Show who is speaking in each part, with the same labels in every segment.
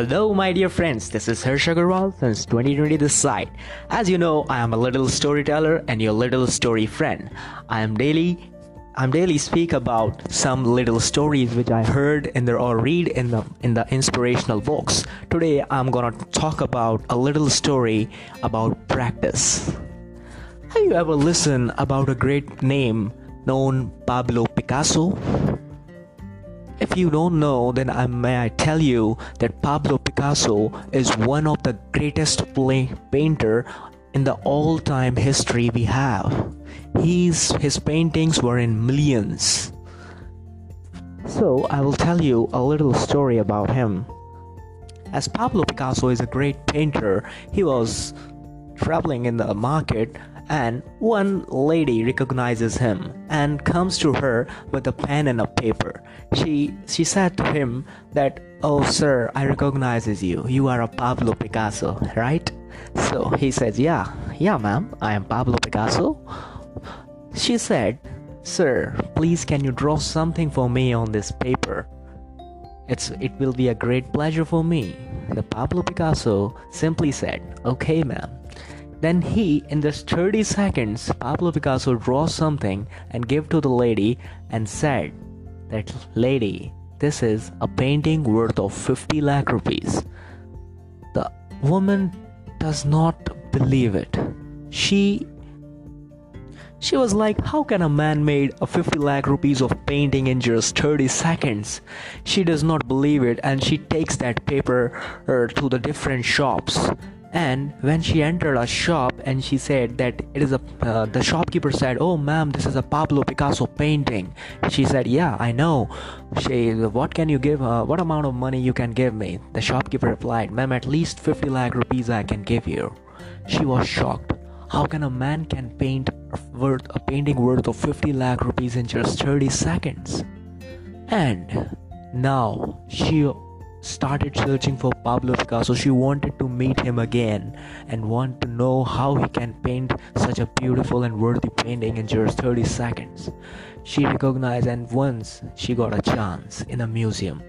Speaker 1: Hello, my dear friends. This is Harsh Agarwal since 2020 this side. As you know, I am a little storyteller and your little story friend. I am daily I'm daily speak about some little stories which I heard in the or read in the in the inspirational books. Today I'm gonna talk about a little story about practice. Have you ever listened about a great name known Pablo Picasso? If you don't know, then I may I tell you that Pablo Picasso is one of the greatest painter in the all-time history we have. He's, his paintings were in millions. So I will tell you a little story about him. As Pablo Picasso is a great painter, he was traveling in the market and one lady recognizes him and comes to her with a pen and a paper. She she said to him that, "Oh sir, I recognizes you. You are a Pablo Picasso, right?" So he says, "Yeah, yeah, ma'am, I am Pablo Picasso." She said, "Sir, please can you draw something for me on this paper?" It's, it will be a great pleasure for me. The Pablo Picasso simply said, Okay, ma'am. Then he, in just 30 seconds, Pablo Picasso draws something and give to the lady and said that lady, this is a painting worth of 50 lakh rupees. The woman does not believe it. She she was like, How can a man made a 50 lakh rupees of painting in just 30 seconds? She does not believe it and she takes that paper uh, to the different shops and when she entered a shop and she said that it is a uh, the shopkeeper said oh ma'am this is a pablo picasso painting. She said yeah i know. She what can you give uh, what amount of money you can give me? The shopkeeper replied ma'am at least 50 lakh rupees i can give you. She was shocked. How can a man can paint worth a painting worth of 50 lakh rupees in just 30 seconds? And now she started searching for Pablo Picasso. She wanted to meet him again and want to know how he can paint such a beautiful and worthy painting in just 30 seconds. She recognized and once she got a chance in a museum.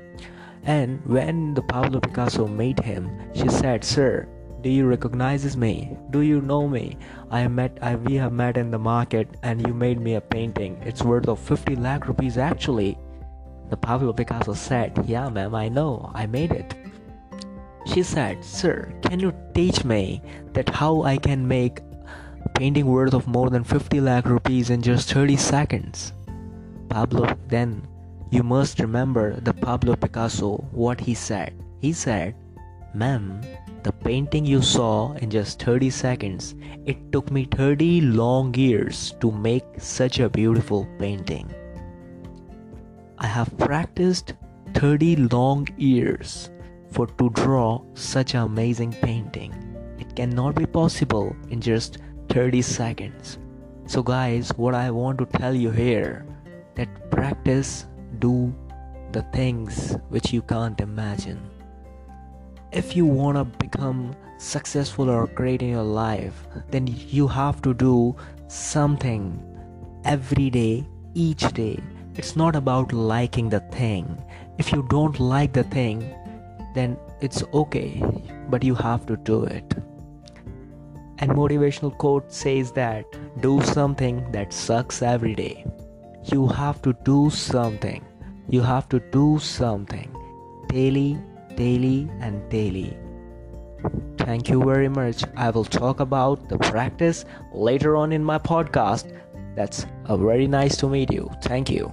Speaker 1: And when the Pablo Picasso met him, she said, "Sir, do you recognize me? Do you know me? I met I, we have met in the market and you made me a painting. It's worth of 50 lakh rupees actually." The Pablo Picasso said, Yeah, ma'am, I know, I made it. She said, Sir, can you teach me that how I can make painting worth of more than 50 lakh rupees in just 30 seconds? Pablo, then you must remember the Pablo Picasso, what he said. He said, Ma'am, the painting you saw in just 30 seconds, it took me 30 long years to make such a beautiful painting. I have practiced 30 long years for to draw such an amazing painting. It cannot be possible in just 30 seconds. So guys, what I want to tell you here that practice do the things which you can't imagine. If you want to become successful or great in your life, then you have to do something every day, each day it's not about liking the thing. If you don't like the thing, then it's okay, but you have to do it. And motivational quote says that do something that sucks every day. You have to do something. You have to do something daily, daily, and daily. Thank you very much. I will talk about the practice later on in my podcast. That's a very nice to meet you. Thank you.